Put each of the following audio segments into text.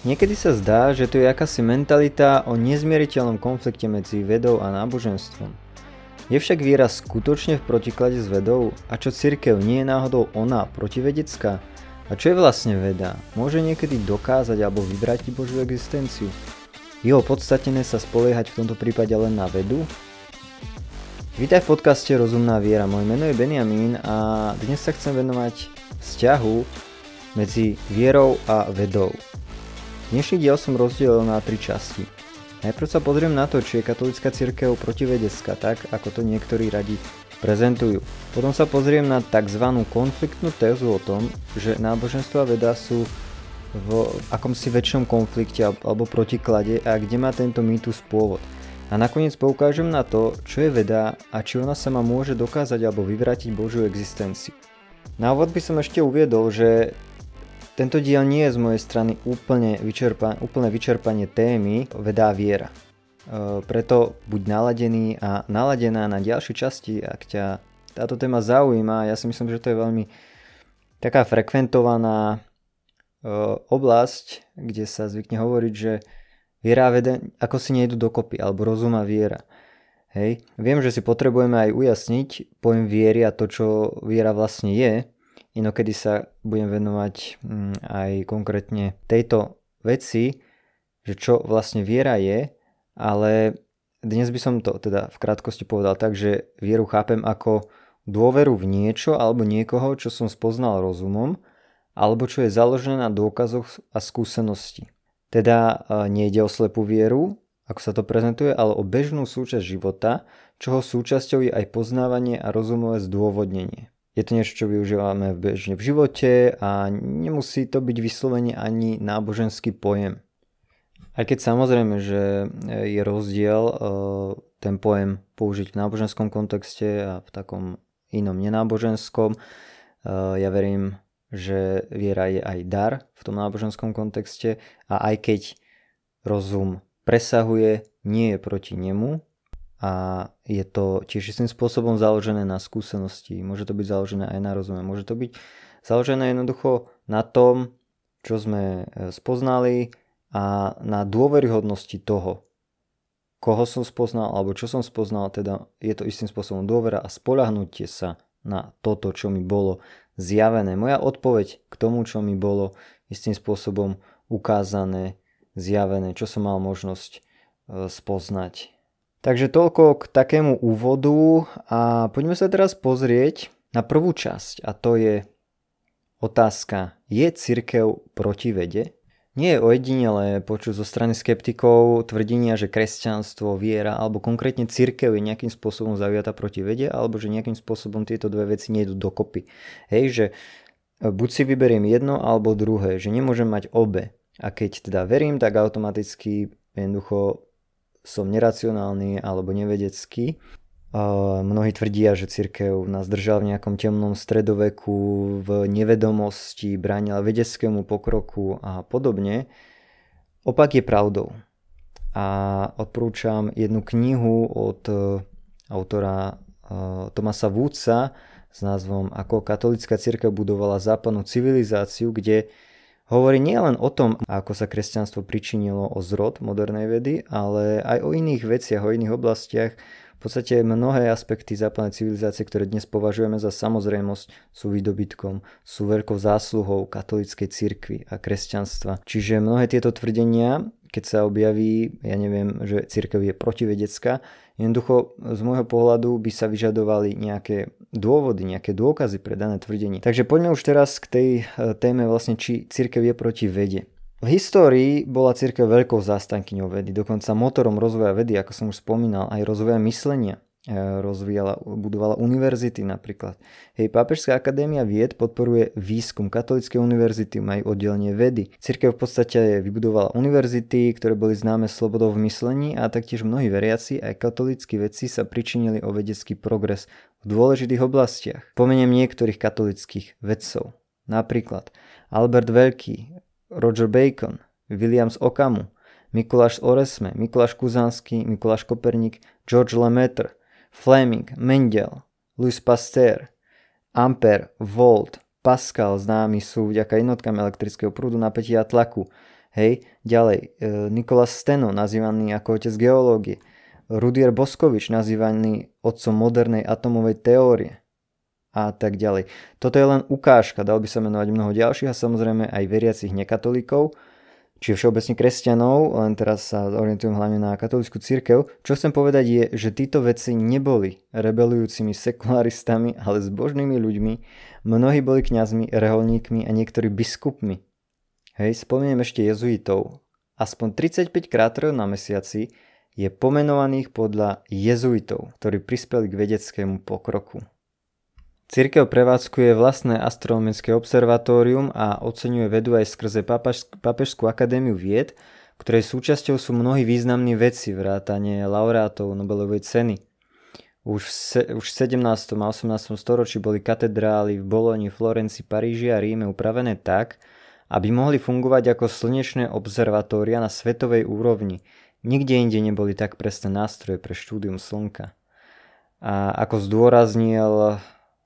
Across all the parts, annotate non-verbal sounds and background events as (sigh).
Niekedy sa zdá, že to je akási mentalita o nezmieriteľnom konflikte medzi vedou a náboženstvom. Je však viera skutočne v protiklade s vedou? A čo cirkev nie je náhodou ona protivedecká? A čo je vlastne veda? Môže niekedy dokázať alebo vybrať Božiu existenciu? Jeho podstatné sa spoliehať v tomto prípade len na vedu? Vítaj v podcaste Rozumná viera. Moje meno je Benjamin a dnes sa chcem venovať vzťahu medzi vierou a vedou. Dnešný diel som rozdielil na tri časti. Najprv sa pozriem na to, či je katolická církev protivedecká, tak ako to niektorí radi prezentujú. Potom sa pozriem na tzv. konfliktnú tézu o tom, že náboženstvo a veda sú v akomsi väčšom konflikte alebo protiklade a kde má tento mýtus pôvod. A nakoniec poukážem na to, čo je veda a či ona sama môže dokázať alebo vyvrátiť Božiu existenciu. Na úvod by som ešte uviedol, že tento diel nie je z mojej strany úplne, vyčerpa, úplne vyčerpanie témy veda a viera. E, preto buď naladený a naladená na ďalšie časti, ak ťa táto téma zaujíma. Ja si myslím, že to je veľmi taká frekventovaná e, oblasť, kde sa zvykne hovoriť, že viera a veda ako si nejdu dokopy, alebo rozum a viera. Hej. Viem, že si potrebujeme aj ujasniť pojem viery a to, čo viera vlastne je, Inokedy sa budem venovať mm, aj konkrétne tejto veci, že čo vlastne viera je, ale dnes by som to teda v krátkosti povedal tak, že vieru chápem ako dôveru v niečo alebo niekoho, čo som spoznal rozumom, alebo čo je založené na dôkazoch a skúsenosti. Teda nejde o slepú vieru, ako sa to prezentuje, ale o bežnú súčasť života, čoho súčasťou je aj poznávanie a rozumové zdôvodnenie. Je to niečo, čo využívame bežne v živote a nemusí to byť vyslovene ani náboženský pojem. Aj keď samozrejme, že je rozdiel e, ten pojem použiť v náboženskom kontexte a v takom inom nenáboženskom. E, ja verím, že viera je aj dar v tom náboženskom kontexte a aj keď rozum presahuje, nie je proti nemu, a je to tiež istým spôsobom založené na skúsenosti, môže to byť založené aj na rozume, môže to byť založené jednoducho na tom, čo sme e, spoznali a na dôveryhodnosti toho, koho som spoznal alebo čo som spoznal, teda je to istým spôsobom dôvera a spolahnutie sa na toto, čo mi bolo zjavené. Moja odpoveď k tomu, čo mi bolo istým spôsobom ukázané, zjavené, čo som mal možnosť e, spoznať. Takže toľko k takému úvodu a poďme sa teraz pozrieť na prvú časť a to je otázka, je církev proti vede? Nie je ojedinele počuť zo strany skeptikov tvrdenia, že kresťanstvo, viera alebo konkrétne církev je nejakým spôsobom zaujatá proti vede alebo že nejakým spôsobom tieto dve veci nejdu dokopy. Hej, že buď si vyberiem jedno alebo druhé, že nemôžem mať obe. A keď teda verím, tak automaticky jednoducho som neracionálny alebo nevedecký. Mnohí tvrdia, že církev nás držala v nejakom temnom stredoveku, v nevedomosti, bránila vedeckému pokroku a podobne. Opak je pravdou. A odporúčam jednu knihu od e, autora e, Tomasa Woodsa s názvom Ako katolická církev budovala západnú civilizáciu, kde Hovorí nielen o tom, ako sa kresťanstvo pričinilo o zrod modernej vedy, ale aj o iných veciach, o iných oblastiach. V podstate mnohé aspekty západnej civilizácie, ktoré dnes považujeme za samozrejmosť, sú výdobytkom, sú veľkou zásluhou katolíckej cirkvi a kresťanstva. Čiže mnohé tieto tvrdenia keď sa objaví, ja neviem, že církev je protivedecká, jednoducho z môjho pohľadu by sa vyžadovali nejaké dôvody, nejaké dôkazy pre dané tvrdenie. Takže poďme už teraz k tej e, téme vlastne, či církev je proti vede. V histórii bola církev veľkou zástankyňou vedy, dokonca motorom rozvoja vedy, ako som už spomínal, aj rozvoja myslenia. E, rozvíjala, budovala univerzity napríklad. Hej, Pápežská akadémia vied podporuje výskum katolíckej univerzity, majú oddelenie vedy. Cirkev v podstate vybudovala univerzity, ktoré boli známe slobodou v myslení a taktiež mnohí veriaci aj katolíckí vedci sa pričinili o vedecký progres v dôležitých oblastiach. Pomeniem niektorých katolických vedcov. Napríklad Albert Veľký, Roger Bacon, Williams Okamu, Mikuláš Oresme, Mikuláš Kuzanský, Mikuláš Koperník, George Lemaitre, Fleming, Mendel, Louis Pasteur, Ampere, Volt, Pascal známi sú vďaka jednotkám elektrického prúdu, napätia a tlaku. Hej, ďalej, e, Nikolas Steno, nazývaný ako otec geológie. Rudier Boskovič, nazývaný otcom modernej atomovej teórie a tak ďalej. Toto je len ukážka, dal by sa menovať mnoho ďalších a samozrejme aj veriacich nekatolíkov, či všeobecne kresťanov, len teraz sa orientujem hlavne na katolickú církev. Čo chcem povedať je, že títo veci neboli rebelujúcimi sekularistami, ale zbožnými ľuďmi. Mnohí boli kňazmi, reholníkmi a niektorí biskupmi. Hej, spomeniem ešte jezuitov. Aspoň 35 kráterov na mesiaci je pomenovaných podľa jezuitov, ktorí prispeli k vedeckému pokroku. Církev prevádzkuje vlastné astronomické observatórium a oceňuje vedu aj skrze Papežskú akadémiu vied, ktorej súčasťou sú mnohí významní vedci, vrátane laureátov Nobelovej ceny. Už v, se, už v 17. a 18. storočí boli katedrály v Boloni, Florencii, Paríži a Ríme upravené tak, aby mohli fungovať ako slnečné observatória na svetovej úrovni. Nikde inde neboli tak presné nástroje pre štúdium Slnka. A ako zdôraznil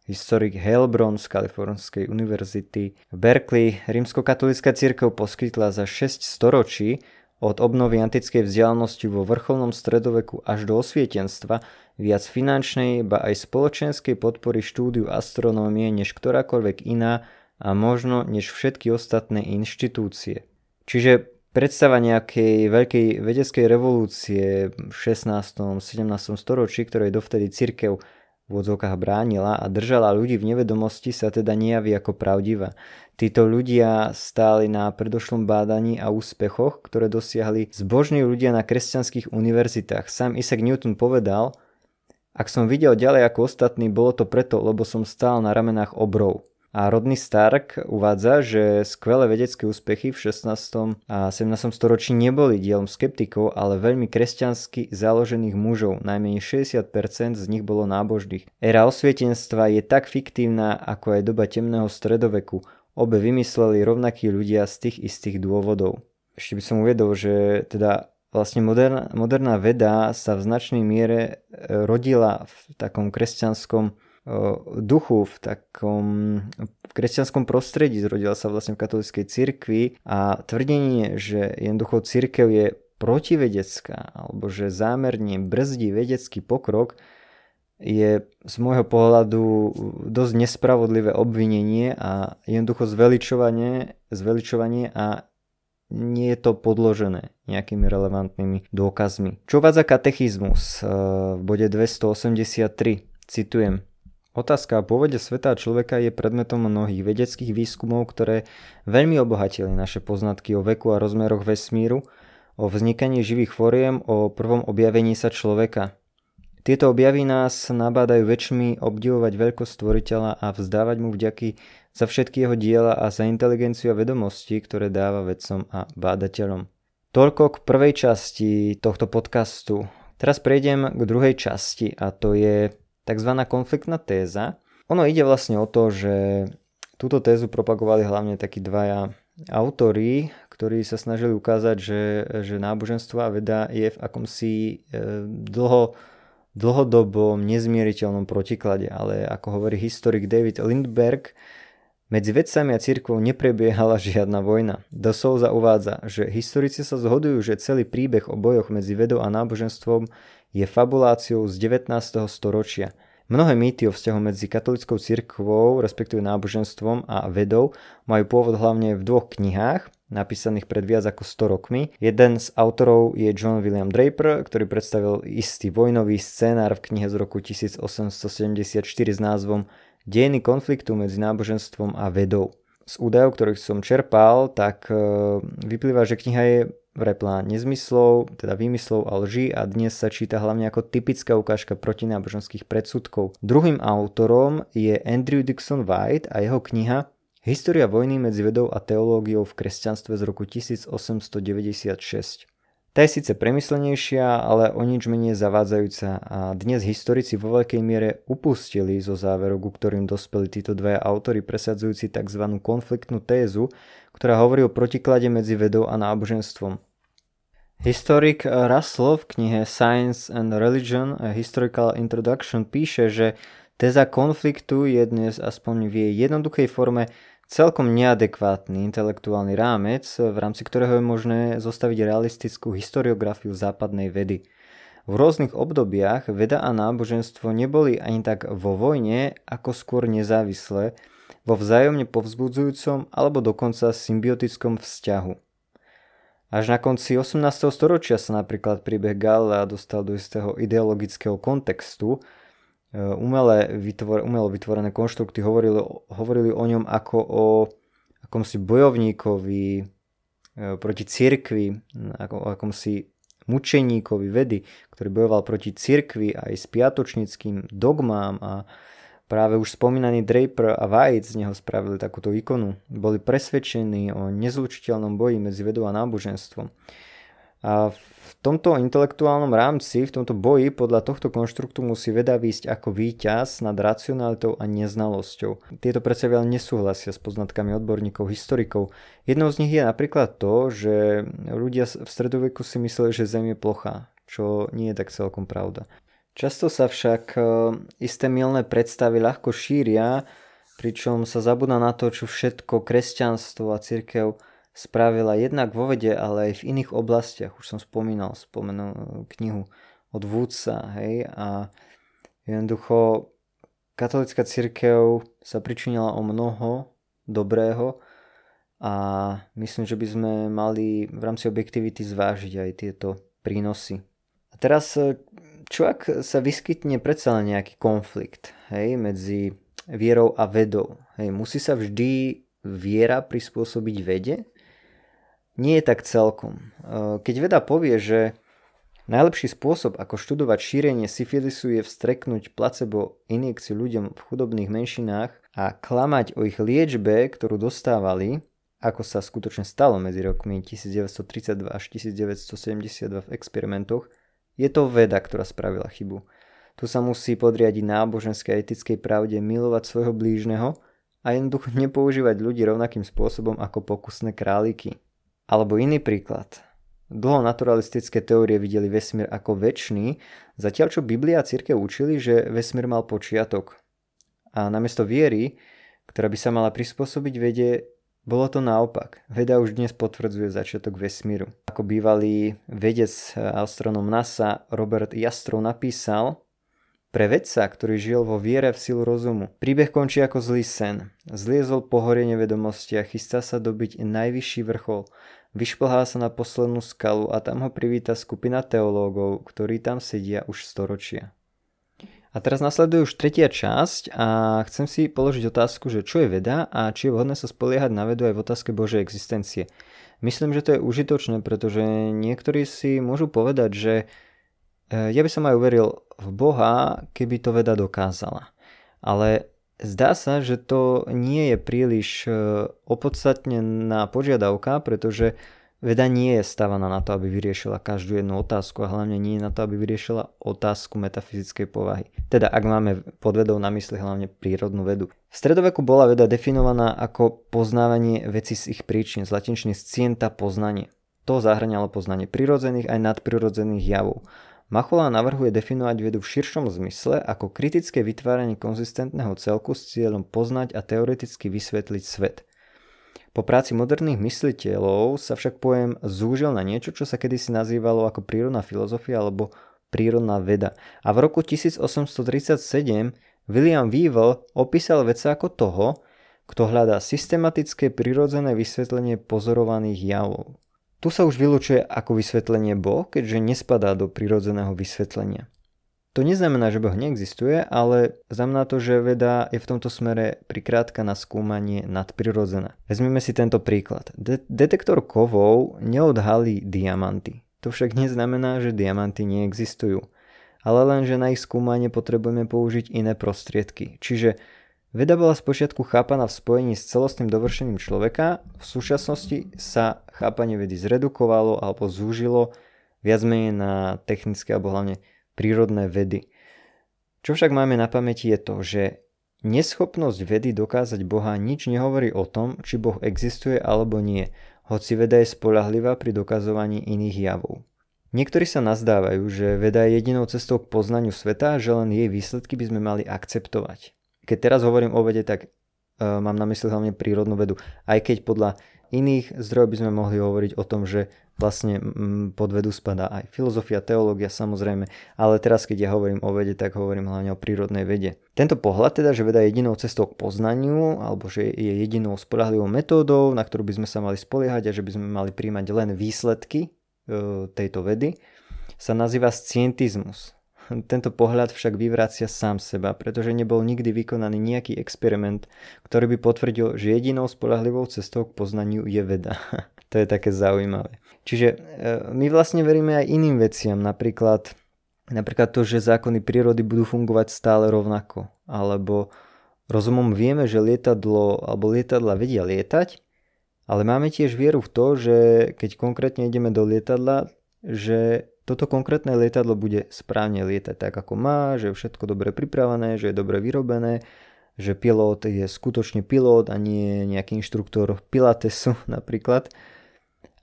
historik Helbron z Kalifornskej univerzity. V Berkeley rímskokatolická církev poskytla za 6 storočí od obnovy antickej vzdialenosti vo vrcholnom stredoveku až do osvietenstva viac finančnej, ba aj spoločenskej podpory štúdiu astronómie než ktorákoľvek iná a možno než všetky ostatné inštitúcie. Čiže predstava nejakej veľkej vedeckej revolúcie v 16. 17. storočí, ktorej dovtedy církev v odzokách bránila a držala ľudí v nevedomosti sa teda nejaví ako pravdivá. Títo ľudia stáli na predošlom bádaní a úspechoch, ktoré dosiahli zbožní ľudia na kresťanských univerzitách. Sam Isaac Newton povedal, ak som videl ďalej ako ostatní, bolo to preto, lebo som stál na ramenách obrov. A Rodney Stark uvádza, že skvelé vedecké úspechy v 16. a 17. storočí neboli dielom skeptikov, ale veľmi kresťansky založených mužov, najmenej 60% z nich bolo nábožných. Éra osvietenstva je tak fiktívna ako aj doba temného stredoveku. Obe vymysleli rovnakí ľudia z tých istých dôvodov. Ešte by som uvedol, že teda vlastne moderná, moderná veda sa v značnej miere e, rodila v takom kresťanskom duchu, v takom v kresťanskom prostredí. Zrodila sa vlastne v katolíckej cirkvi a tvrdenie, že jednoducho cirkev je protivedecká alebo že zámerne brzdí vedecký pokrok je z môjho pohľadu dosť nespravodlivé obvinenie a jednoducho zveličovanie, zveličovanie a nie je to podložené nejakými relevantnými dôkazmi. Čo vádza katechizmus e, v bode 283? Citujem. Otázka o pôvode sveta a človeka je predmetom mnohých vedeckých výskumov, ktoré veľmi obohatili naše poznatky o veku a rozmeroch vesmíru, o vznikaní živých foriem, o prvom objavení sa človeka. Tieto objavy nás nabádajú väčšmi obdivovať veľkosť stvoriteľa a vzdávať mu vďaky za všetky jeho diela a za inteligenciu a vedomosti, ktoré dáva vedcom a bádateľom. Toľko k prvej časti tohto podcastu. Teraz prejdem k druhej časti a to je tzv. konfliktná téza. Ono ide vlastne o to, že túto tézu propagovali hlavne takí dvaja autori, ktorí sa snažili ukázať, že, že náboženstvo a veda je v akomsi e, dlho, dlhodobom nezmieriteľnom protiklade, ale ako hovorí historik David Lindberg, medzi vedcami a církvou neprebiehala žiadna vojna. Do Souza uvádza, že historici sa zhodujú, že celý príbeh o bojoch medzi vedou a náboženstvom je fabuláciou z 19. storočia. Mnohé mýty o vzťahu medzi katolickou cirkvou, respektíve náboženstvom a vedou majú pôvod hlavne v dvoch knihách, napísaných pred viac ako 100 rokmi. Jeden z autorov je John William Draper, ktorý predstavil istý vojnový scénár v knihe z roku 1874 s názvom Dejiny konfliktu medzi náboženstvom a vedou. Z údajov, ktorých som čerpal, tak e, vyplýva, že kniha je preplná nezmyslov, teda výmyslov a lží a dnes sa číta hlavne ako typická ukážka protináboženských predsudkov. Druhým autorom je Andrew Dixon White a jeho kniha História vojny medzi vedou a teológiou v kresťanstve z roku 1896. Tá je síce premyslenejšia, ale o nič menej zavádzajúca a dnes historici vo veľkej miere upustili zo záveru, ku ktorým dospeli títo dvaja autory presadzujúci tzv. konfliktnú tézu, ktorá hovorí o protiklade medzi vedou a náboženstvom. Historik Russell v knihe Science and Religion a Historical Introduction píše, že téza konfliktu je dnes aspoň v jej jednoduchej forme celkom neadekvátny intelektuálny rámec, v rámci ktorého je možné zostaviť realistickú historiografiu západnej vedy. V rôznych obdobiach veda a náboženstvo neboli ani tak vo vojne, ako skôr nezávislé, vo vzájomne povzbudzujúcom alebo dokonca symbiotickom vzťahu. Až na konci 18. storočia sa napríklad príbeh Galilea dostal do istého ideologického kontextu. E, umelé vytvor, umelo vytvorené konštrukty hovorili, hovorili o ňom ako o akomsi bojovníkovi e, proti cirkvi, ako o akomsi mučeníkovi vedy, ktorý bojoval proti cirkvi aj s piatočnickým dogmám a práve už spomínaný Draper a White z neho spravili takúto ikonu. Boli presvedčení o nezlučiteľnom boji medzi vedou a náboženstvom. A v tomto intelektuálnom rámci, v tomto boji podľa tohto konštruktu musí veda výjsť ako víťaz nad racionalitou a neznalosťou. Tieto predsa veľa nesúhlasia s poznatkami odborníkov, historikov. Jednou z nich je napríklad to, že ľudia v stredoveku si mysleli, že Zem je plochá, čo nie je tak celkom pravda. Často sa však e, isté milné predstavy ľahko šíria, pričom sa zabúda na to, čo všetko kresťanstvo a církev spravila jednak vo vede, ale aj v iných oblastiach. Už som spomínal, spomenul eh, knihu od Woodsa, hej, a jednoducho katolická církev sa pričinila o mnoho dobrého a myslím, že by sme mali v rámci objektivity zvážiť aj tieto prínosy. A teraz, eh, čo ak sa vyskytne predsa len nejaký konflikt hej, medzi vierou a vedou? Hej, musí sa vždy viera prispôsobiť vede? Nie je tak celkom. E, keď veda povie, že najlepší spôsob, ako študovať šírenie syfilisu je vstreknúť placebo injekciu ľuďom v chudobných menšinách a klamať o ich liečbe, ktorú dostávali, ako sa skutočne stalo medzi rokmi 1932 až 1972 v experimentoch, je to veda, ktorá spravila chybu. Tu sa musí podriadiť náboženskej a etickej pravde milovať svojho blížneho a jednoducho nepoužívať ľudí rovnakým spôsobom ako pokusné králiky. Alebo iný príklad. Dlho naturalistické teórie videli vesmír ako väčší, zatiaľ čo Biblia a církev učili, že vesmír mal počiatok. A namiesto viery, ktorá by sa mala prispôsobiť vede, bolo to naopak. Veda už dnes potvrdzuje začiatok vesmíru. Ako bývalý vedec astronom NASA Robert Jastrov napísal, pre vedca, ktorý žil vo viere v silu rozumu, príbeh končí ako zlý sen. Zliezol po hore nevedomosti a chystá sa dobiť najvyšší vrchol. Vyšplhá sa na poslednú skalu a tam ho privíta skupina teológov, ktorí tam sedia už storočia. A teraz nasleduje už tretia časť a chcem si položiť otázku, že čo je veda a či je vhodné sa spoliehať na vedu aj v otázke Božej existencie. Myslím, že to je užitočné, pretože niektorí si môžu povedať, že ja by som aj uveril v Boha, keby to veda dokázala. Ale zdá sa, že to nie je príliš e, opodstatnená požiadavka, pretože veda nie je stavaná na to, aby vyriešila každú jednu otázku a hlavne nie na to, aby vyriešila otázku metafyzickej povahy. Teda ak máme pod vedou na mysli hlavne prírodnú vedu. V stredoveku bola veda definovaná ako poznávanie veci z ich príčin, z latinčiny scienta poznanie. To zahrňalo poznanie prirodzených aj nadprirodzených javov. Machula navrhuje definovať vedu v širšom zmysle ako kritické vytváranie konzistentného celku s cieľom poznať a teoreticky vysvetliť svet. Po práci moderných mysliteľov sa však pojem zúžil na niečo, čo sa kedysi nazývalo ako prírodná filozofia alebo prírodná veda. A v roku 1837 William Weevil opísal vedca ako toho, kto hľadá systematické prirodzené vysvetlenie pozorovaných javov. Tu sa už vylúčuje ako vysvetlenie Boh, keďže nespadá do prirodzeného vysvetlenia. To neznamená, že Boh neexistuje, ale znamená to, že veda je v tomto smere prikrátka na skúmanie nadprirodzené. Vezmeme si tento príklad. De- detektor kovov neodhalí diamanty. To však neznamená, že diamanty neexistujú. Ale len, že na ich skúmanie potrebujeme použiť iné prostriedky. Čiže Veda bola spočiatku chápaná v spojení s celostným dovršením človeka, v súčasnosti sa chápanie vedy zredukovalo alebo zúžilo viac menej na technické alebo hlavne prírodné vedy. Čo však máme na pamäti je to, že neschopnosť vedy dokázať Boha nič nehovorí o tom, či Boh existuje alebo nie, hoci veda je spolahlivá pri dokazovaní iných javov. Niektorí sa nazdávajú, že veda je jedinou cestou k poznaniu sveta a že len jej výsledky by sme mali akceptovať keď teraz hovorím o vede, tak mám na mysli hlavne prírodnú vedu. Aj keď podľa iných zdrojov by sme mohli hovoriť o tom, že vlastne pod vedu spadá aj filozofia, teológia samozrejme, ale teraz keď ja hovorím o vede, tak hovorím hlavne o prírodnej vede. Tento pohľad teda, že veda je jedinou cestou k poznaniu, alebo že je jedinou spolahlivou metódou, na ktorú by sme sa mali spoliehať a že by sme mali príjmať len výsledky e, tejto vedy, sa nazýva scientizmus. Tento pohľad však vyvracia sám seba, pretože nebol nikdy vykonaný nejaký experiment, ktorý by potvrdil, že jedinou spolahlivou cestou k poznaniu je veda. (laughs) to je také zaujímavé. Čiže e, my vlastne veríme aj iným veciam, napríklad, napríklad to, že zákony prírody budú fungovať stále rovnako, alebo rozumom vieme, že lietadlo alebo lietadla vedia lietať, ale máme tiež vieru v to, že keď konkrétne ideme do lietadla, že toto konkrétne lietadlo bude správne lietať tak, ako má, že je všetko dobre pripravené, že je dobre vyrobené, že pilot je skutočne pilot a nie nejaký inštruktor Pilatesu (laughs) napríklad.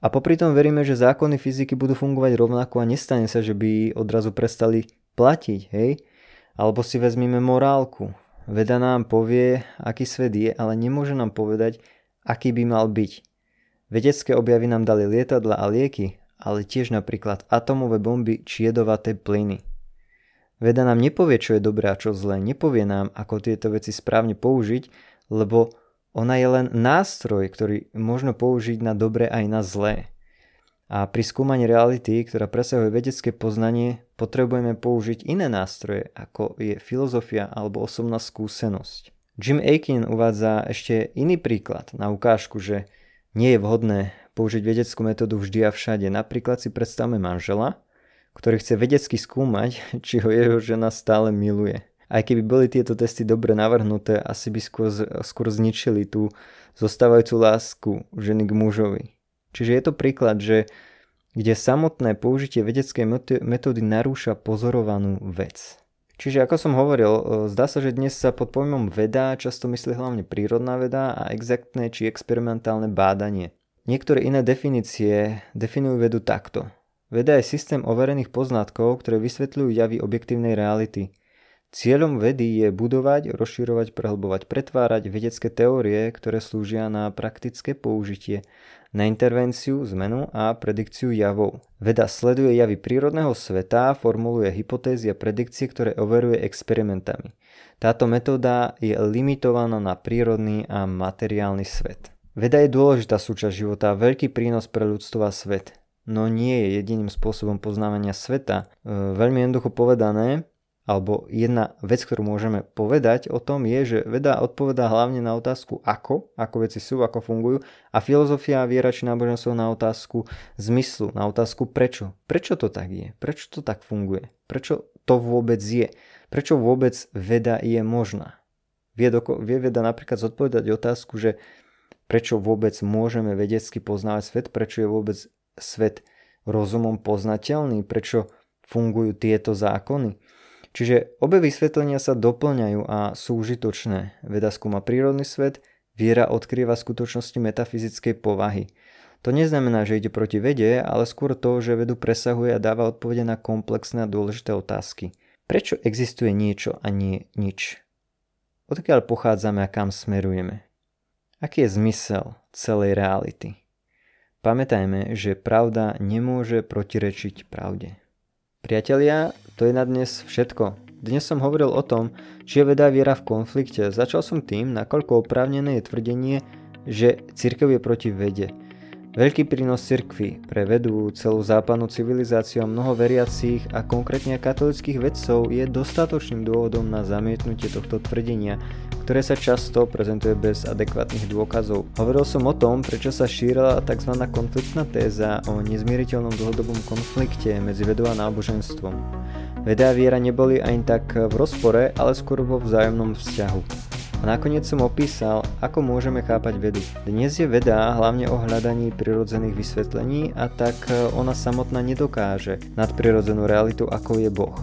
A popri tom veríme, že zákony fyziky budú fungovať rovnako a nestane sa, že by odrazu prestali platiť, hej? Alebo si vezmime morálku. Veda nám povie, aký svet je, ale nemôže nám povedať, aký by mal byť. Vedecké objavy nám dali lietadla a lieky, ale tiež napríklad atomové bomby či jedovaté plyny. Veda nám nepovie, čo je dobré a čo zlé, nepovie nám, ako tieto veci správne použiť, lebo ona je len nástroj, ktorý možno použiť na dobré aj na zlé. A pri skúmaní reality, ktorá presahuje vedecké poznanie, potrebujeme použiť iné nástroje, ako je filozofia alebo osobná skúsenosť. Jim Aiken uvádza ešte iný príklad na ukážku, že nie je vhodné použiť vedeckú metódu vždy a všade. Napríklad si predstavme manžela, ktorý chce vedecky skúmať, (laughs) či ho jeho žena stále miluje. Aj keby boli tieto testy dobre navrhnuté, asi by skôr, skôr zničili tú zostávajúcu lásku ženy k mužovi. Čiže je to príklad, že kde samotné použitie vedeckej metódy narúša pozorovanú vec. Čiže ako som hovoril, zdá sa, že dnes sa pod pojmom veda často myslí hlavne prírodná veda a exaktné či experimentálne bádanie. Niektoré iné definície definujú vedu takto. Veda je systém overených poznatkov, ktoré vysvetľujú javy objektívnej reality. Cieľom vedy je budovať, rozširovať, prehlbovať, pretvárať vedecké teórie, ktoré slúžia na praktické použitie, na intervenciu, zmenu a predikciu javov. Veda sleduje javy prírodného sveta, formuluje hypotézy a predikcie, ktoré overuje experimentami. Táto metóda je limitovaná na prírodný a materiálny svet. Veda je dôležitá súčasť života a veľký prínos pre ľudstvo a svet. No nie je jediným spôsobom poznávania sveta. E, veľmi jednoducho povedané, alebo jedna vec, ktorú môžeme povedať o tom je, že veda odpovedá hlavne na otázku ako, ako veci sú, ako fungujú a filozofia, viera či náboženstvo na otázku zmyslu, na otázku prečo. Prečo to tak je? Prečo to tak funguje? Prečo to vôbec je? Prečo vôbec veda je možná? Vie, doko- vie veda napríklad zodpovedať otázku, že prečo vôbec môžeme vedecky poznávať svet, prečo je vôbec svet rozumom poznateľný, prečo fungujú tieto zákony. Čiže obe vysvetlenia sa doplňajú a sú užitočné. Veda skúma prírodný svet, viera odkrýva skutočnosti metafyzickej povahy. To neznamená, že ide proti vede, ale skôr to, že vedu presahuje a dáva odpovede na komplexné a dôležité otázky. Prečo existuje niečo a nie nič? Odkiaľ pochádzame a kam smerujeme? Aký je zmysel celej reality? Pamätajme, že pravda nemôže protirečiť pravde. Priatelia, to je na dnes všetko. Dnes som hovoril o tom, či je veda viera v konflikte. Začal som tým, nakoľko oprávnené je tvrdenie, že církev je proti vede. Veľký prínos cirkvy pre vedu, celú západnú civilizáciu a mnoho veriacich a konkrétne katolických vedcov je dostatočným dôvodom na zamietnutie tohto tvrdenia, ktoré sa často prezentuje bez adekvátnych dôkazov. Hovoril som o tom, prečo sa šírila tzv. konfliktná téza o nezmieriteľnom dlhodobom konflikte medzi vedou a náboženstvom. Veda a viera neboli ani tak v rozpore, ale skôr vo vzájomnom vzťahu. A nakoniec som opísal, ako môžeme chápať vedu. Dnes je veda hlavne o hľadaní prirodzených vysvetlení a tak e, ona samotná nedokáže nadprirodzenú realitu, ako je Boh.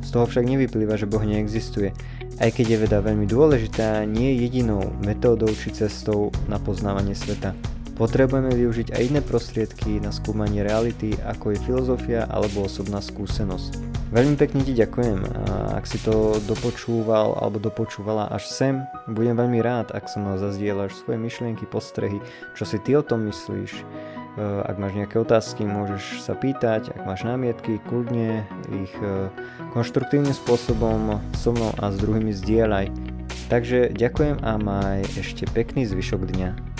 Z toho však nevyplýva, že Boh neexistuje. Aj keď je veda veľmi dôležitá, nie je jedinou metódou či cestou na poznávanie sveta. Potrebujeme využiť aj iné prostriedky na skúmanie reality, ako je filozofia alebo osobná skúsenosť. Veľmi pekne ti ďakujem a ak si to dopočúval alebo dopočúvala až sem, budem veľmi rád, ak so mnou zazdieľaš svoje myšlienky, postrehy, čo si ty o tom myslíš. E, ak máš nejaké otázky, môžeš sa pýtať, ak máš námietky, kľudne ich e, konštruktívnym spôsobom so mnou a s druhými zdieľaj. Takže ďakujem a maj ešte pekný zvyšok dňa.